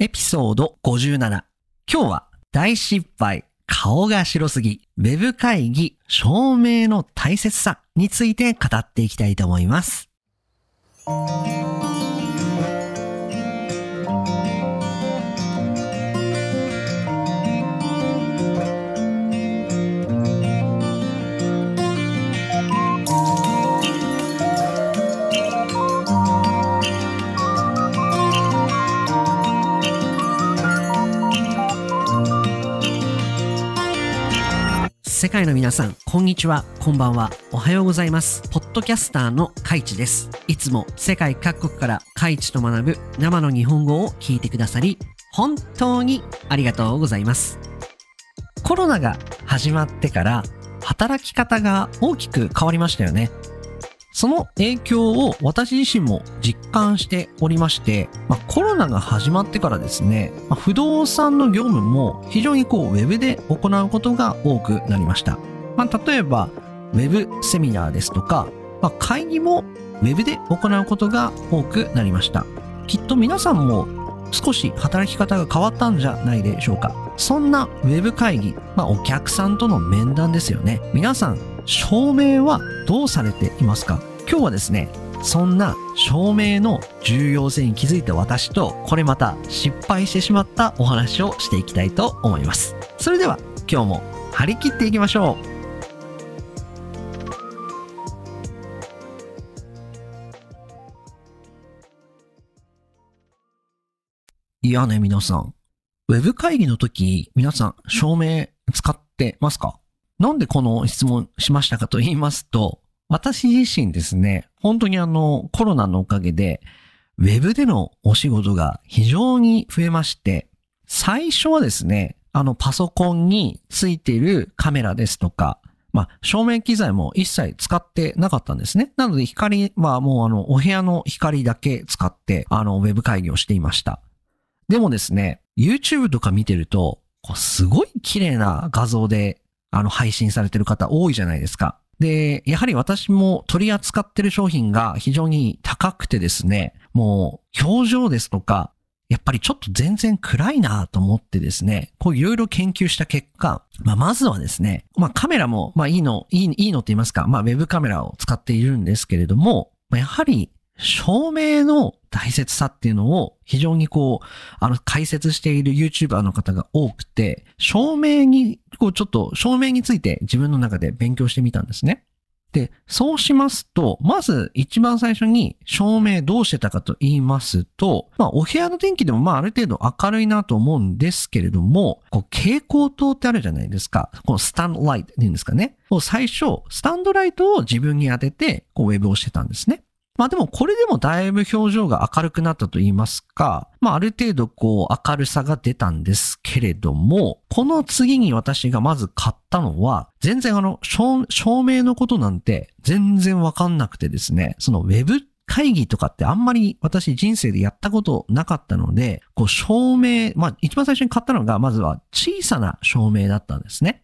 エピソード57。今日は大失敗、顔が白すぎ、ウェブ会議、証明の大切さについて語っていきたいと思います。世界の皆さん、こんにちは、こんばんは、おはようございます。ポッドキャスターのカイチです。いつも世界各国からカイチと学ぶ生の日本語を聞いてくださり、本当にありがとうございます。コロナが始まってから、働き方が大きく変わりましたよね。その影響を私自身も実感しておりまして、まあ、コロナが始まってからですね、まあ、不動産の業務も非常にこうウェブで行うことが多くなりました。まあ、例えば、ウェブセミナーですとか、まあ、会議もウェブで行うことが多くなりました。きっと皆さんも少し働き方が変わったんじゃないでしょうか。そんなウェブ会議、まあ、お客さんとの面談ですよね。皆さん、証明はどうされていますか？今日はですね、そんな証明の重要性に気づいた私と、これまた失敗してしまったお話をしていきたいと思います。それでは今日も張り切っていきましょう。いやね、皆さん。ウェブ会議の時、皆さん、証明使ってますか？なんでこの質問しましたかと言いますと、私自身ですね、本当にあの、コロナのおかげで、ウェブでのお仕事が非常に増えまして、最初はですね、あの、パソコンについているカメラですとか、まあ、照明機材も一切使ってなかったんですね。なので、光はもうあの、お部屋の光だけ使って、あの、ウェブ会議をしていました。でもですね、YouTube とか見てると、すごい綺麗な画像で、あの、配信されてる方多いじゃないですか。で、やはり私も取り扱ってる商品が非常に高くてですね、もう表情ですとか、やっぱりちょっと全然暗いなと思ってですね、こういろいろ研究した結果、まあまずはですね、まあカメラも、まあいいの、いい、いいのって言いますか、まあウェブカメラを使っているんですけれども、まあやはり照明の大切さっていうのを非常にこう、あの、解説している YouTuber の方が多くて、照明に、こうちょっと照明について自分の中で勉強してみたんですね。で、そうしますと、まず一番最初に照明どうしてたかと言いますと、まあお部屋の電気でもまあある程度明るいなと思うんですけれども、こう蛍光灯ってあるじゃないですか。このスタンドライトって言うんですかね。最初、スタンドライトを自分に当てて、こうウェブをしてたんですね。まあでもこれでもだいぶ表情が明るくなったと言いますか、まあある程度こう明るさが出たんですけれども、この次に私がまず買ったのは、全然あの、照明のことなんて全然わかんなくてですね、そのウェブ会議とかってあんまり私人生でやったことなかったので、こう照明、まあ一番最初に買ったのがまずは小さな照明だったんですね。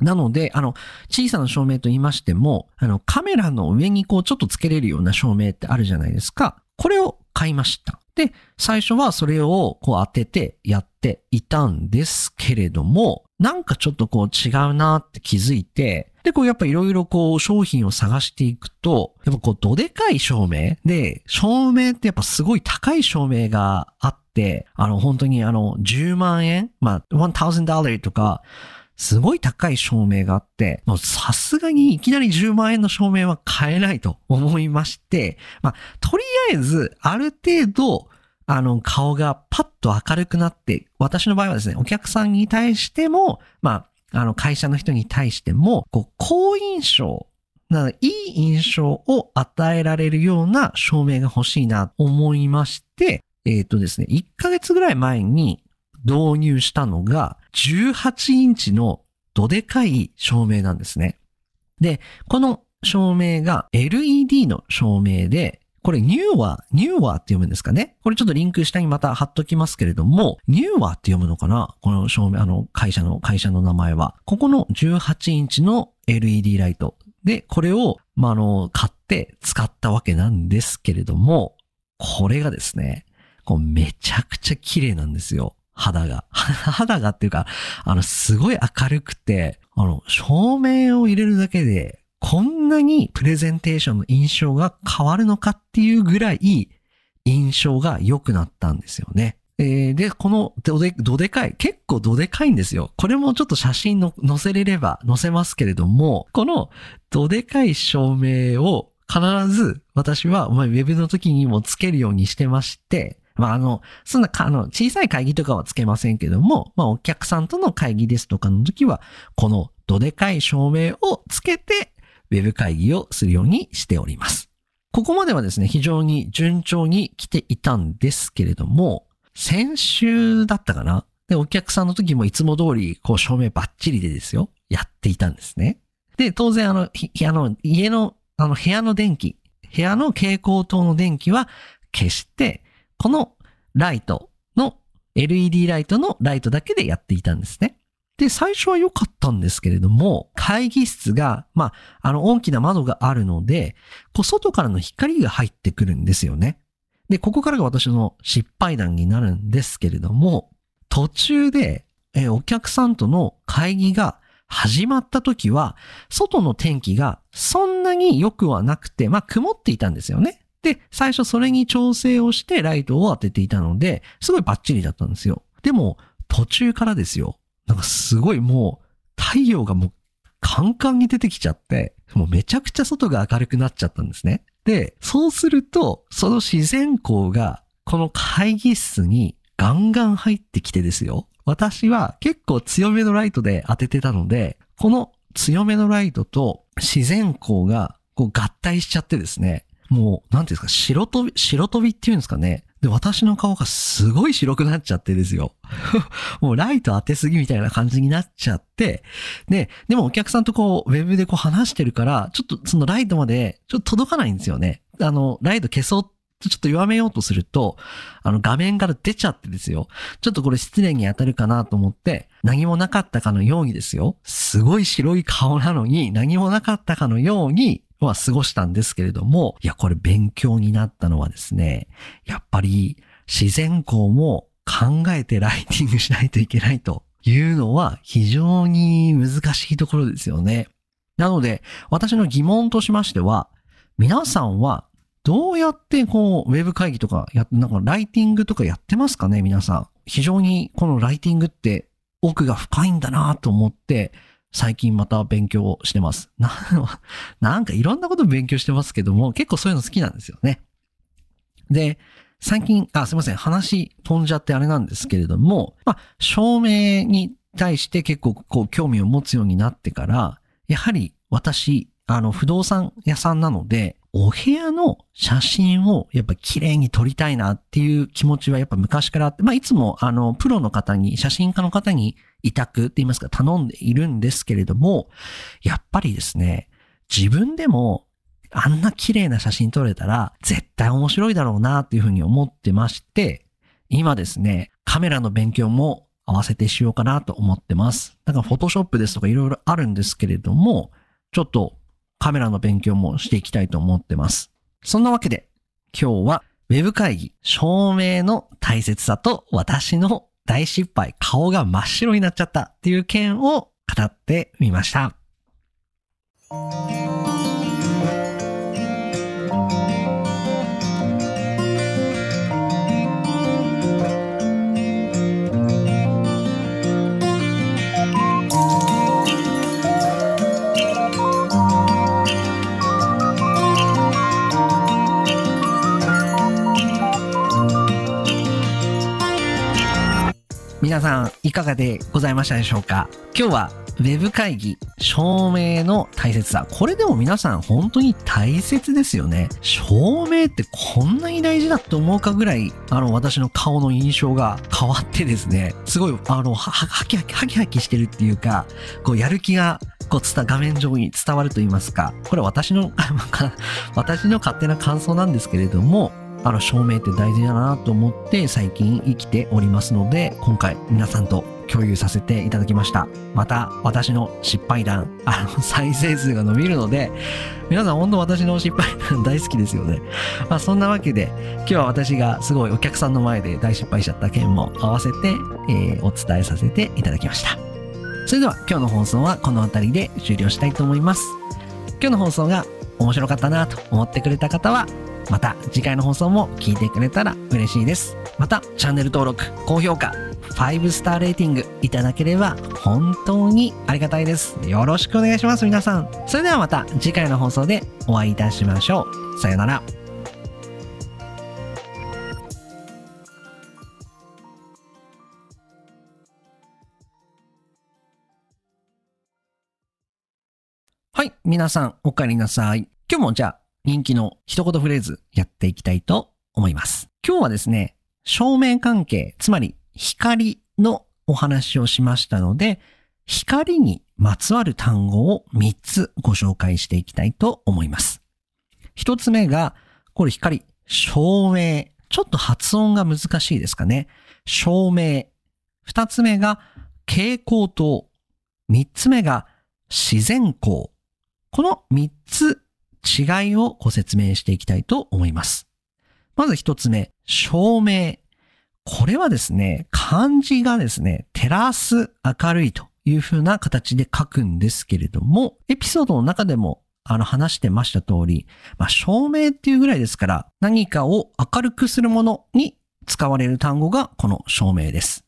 なので、あの、小さな照明と言いましても、あの、カメラの上にこうちょっとつけれるような照明ってあるじゃないですか。これを買いました。で、最初はそれをこう当ててやっていたんですけれども、なんかちょっとこう違うなって気づいて、で、こうやっぱいろいろこう商品を探していくと、やっぱこうどでかい照明で、照明ってやっぱすごい高い照明があって、あの本当にあの10万円まあ1000とか、すごい高い照明があって、もうさすがにいきなり10万円の照明は買えないと思いまして、まあ、とりあえず、ある程度、あの、顔がパッと明るくなって、私の場合はですね、お客さんに対しても、まあ、あの、会社の人に対しても、こう、好印象、なのいい印象を与えられるような照明が欲しいなと思いまして、えっ、とですね、1ヶ月ぐらい前に導入したのが、18インチのどでかい照明なんですね。で、この照明が LED の照明で、これニューワー、ニューワーって読むんですかねこれちょっとリンク下にまた貼っときますけれども、ニューワーって読むのかな？この照明、あの会社の、会社の名前は。ここの18インチの LED ライト。で、これを、まあ、あの、買って使ったわけなんですけれども、これがですね、こうめちゃくちゃ綺麗なんですよ。肌が。肌がっていうか、あの、すごい明るくて、あの、照明を入れるだけで、こんなにプレゼンテーションの印象が変わるのかっていうぐらい、印象が良くなったんですよね。えー、で、このどで、どでかい、結構どでかいんですよ。これもちょっと写真の載せれれば載せますけれども、このどでかい照明を必ず私は、まあ、ウェブの時にもつけるようにしてまして、まあ、あの、そんな、あの、小さい会議とかはつけませんけども、まあ、お客さんとの会議ですとかの時は、このどでかい照明をつけて、ウェブ会議をするようにしております。ここまではですね、非常に順調に来ていたんですけれども、先週だったかな？で、お客さんの時もいつも通り、こう、照明バッチリでですよ、やっていたんですね。で、当然、あの、あの、家の、あの、部屋の電気、部屋の蛍光灯の電気は消して、このライトの LED ライトのライトだけでやっていたんですね。で、最初は良かったんですけれども、会議室が、まあ、あの、大きな窓があるので、こう、外からの光が入ってくるんですよね。で、ここからが私の失敗談になるんですけれども、途中で、えお客さんとの会議が始まった時は、外の天気がそんなに良くはなくて、まあ、曇っていたんですよね。で、最初それに調整をしてライトを当てていたので、すごいバッチリだったんですよ。でも、途中からですよ。なんかすごいもう、太陽がもう、カンカンに出てきちゃって、もうめちゃくちゃ外が明るくなっちゃったんですね。で、そうすると、その自然光が、この会議室にガンガン入ってきてですよ。私は結構強めのライトで当ててたので、この強めのライトと自然光がこう合体しちゃってですね、もう、なんていうんですか、白飛び、白飛びっていうんですかね。で、私の顔がすごい白くなっちゃってですよ。もうライト当てすぎみたいな感じになっちゃって、で、でもお客さんとこう、ウェブでこう話してるから、ちょっとそのライトまで、ちょっと届かないんですよね。あの、ライト消そうとちょっと弱めようとすると、あの画面から出ちゃってですよ。ちょっとこれ失礼に当たるかなと思って、何もなかったかのようにですよ。すごい白い顔なのに、何もなかったかのように、は過ごしたんですけれども、いや、これ勉強になったのはですね、やっぱり自然光も考えてライティングしないといけないというのは非常に難しいところですよね。なので、私の疑問としましては、皆さんはどうやってこう、ウェブ会議とかや、なんかライティングとかやってますかね皆さん。非常にこのライティングって奥が深いんだなと思って、最近また勉強してます。な、んかいろんなこと勉強してますけども、結構そういうの好きなんですよね。で、最近、あ、すいません、話飛んじゃってあれなんですけれども、まあ、照明に対して結構こう興味を持つようになってから、やはり私、あの、不動産屋さんなので、お部屋の写真をやっぱ綺麗に撮りたいなっていう気持ちはやっぱ昔からあって、まあいつもあの、プロの方に、写真家の方に委託って言いますか頼んでいるんですけれども、やっぱりですね、自分でもあんな綺麗な写真撮れたら絶対面白いだろうなっていうふうに思ってまして、今ですね、カメラの勉強も合わせてしようかなと思ってます。だからフォトショップですとかいろいろあるんですけれども、ちょっとカメラの勉強もしていきたいと思ってます。そんなわけで、今日は Web 会議、照明の大切さと私の大失敗、顔が真っ白になっちゃったっていう件を語ってみました。皆さんいかがでございましたでしょうか？今日は Web 会議、照明の大切さ。これでも皆さん本当に大切ですよね。照明ってこんなに大事だって思うかぐらい、あの、私の顔の印象が変わってですね、すごい、あの、は、はきはき、はきはきしてるっていうか、こう、やる気がこう伝、画面上に伝わると言いますか、これ私の 私の勝手な感想なんですけれども、あの、照明って大事だなと思って最近生きておりますので、今回皆さんと共有させていただきました。また、私の失敗談、あの、再生数が伸びるので、皆さん本当私の失敗談大好きですよね。まあ、そんなわけで、今日は私がすごいお客さんの前で大失敗しちゃった件も合わせて、えー、お伝えさせていただきました。それでは今日の放送はこの辺りで終了したいと思います。今日の放送が面白かったなと思ってくれた方は、また次回の放送も聞いてくれたら嬉しいです。また、チャンネル登録、高評価、5スターレーティングいただければ本当にありがたいです。よろしくお願いします、皆さん。それではまた次回の放送でお会いいたしましょう。さよなら。はい、皆さん、お帰りなさい。今日もじゃあ、人気の一言フレーズやっていきたいと思います。今日はですね、照明関係、つまり光のお話をしましたので、光にまつわる単語を3つご紹介していきたいと思います。1つ目が、これ光、照明。ちょっと発音が難しいですかね。照明。2つ目が、蛍光灯。3つ目が、自然光。この3つ違いをご説明していきたいと思います。まず一つ目、照明。これはですね、漢字がですね、照らす明るいという風な形で書くんですけれども、エピソードの中でもあの話してました通り、まあ、照明っていうぐらいですから、何かを明るくするものに使われる単語がこの照明です。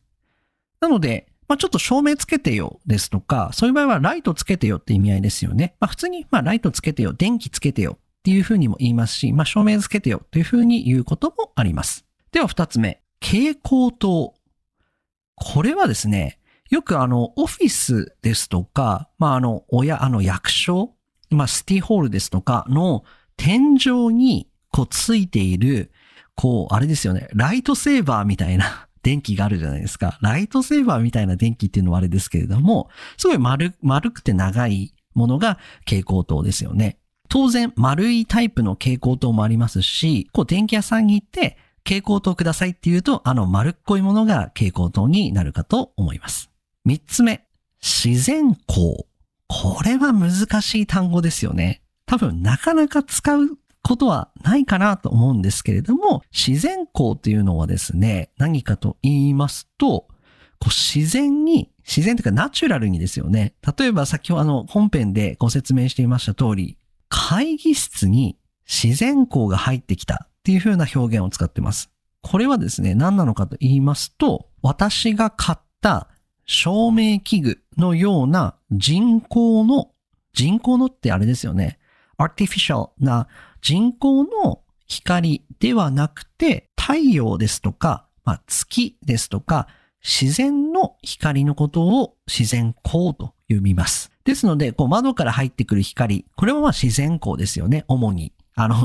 なので、まあ、ちょっと照明つけてよですとか、そういう場合はライトつけてよって意味合いですよね。まあ、普通に、ま、ライトつけてよ、電気つけてよっていうふうにも言いますし、まあ、照明つけてよというふうに言うこともあります。では二つ目、蛍光灯。これはですね、よくあの、オフィスですとか、まあ、あの、親、あの、役所、まあ、シティホールですとかの天井に、こう、ついている、こう、あれですよね、ライトセーバーみたいな電気があるじゃないですか。ライトセーバーみたいな電気っていうのはあれですけれども、すごい丸、丸くて長いものが蛍光灯ですよね。当然、丸いタイプの蛍光灯もありますし、こう電気屋さんに行って、蛍光灯くださいって言うと、あの丸っこいものが蛍光灯になるかと思います。三つ目、自然光。これは難しい単語ですよね。多分なかなか使うことはないかなと思うんですけれども、自然光というのはですね、何かと言いますと、こう自然に、自然というかナチュラルにですよね。例えば先ほどあの本編でご説明していました通り、会議室に自然光が入ってきたっていう風な表現を使ってます。これはですね、何なのかと言いますと、私が買った照明器具のような人工の、人工のってあれですよね。artificial な人工の光ではなくて、太陽ですとか、まあ、月ですとか、自然の光のことを自然光と呼びます。ですので、こう窓から入ってくる光、これはまあ自然光ですよね、主に。あの、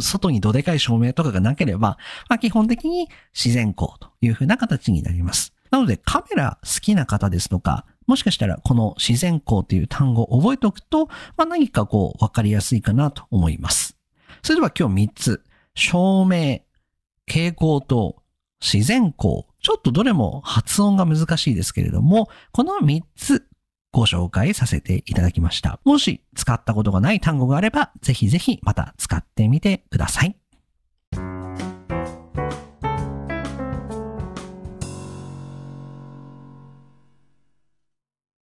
外にどでかい照明とかがなければ、まあ基本的に自然光というふうな形になります。なのでカメラ好きな方ですとか、もしかしたらこの自然光という単語を覚えておくと、まあ何かこう分かりやすいかなと思います。それでは今日3つ。照明、蛍光灯、自然光。ちょっとどれも発音が難しいですけれども、この3つご紹介させていただきました。もし使ったことがない単語があれば、ぜひぜひまた使ってみてください。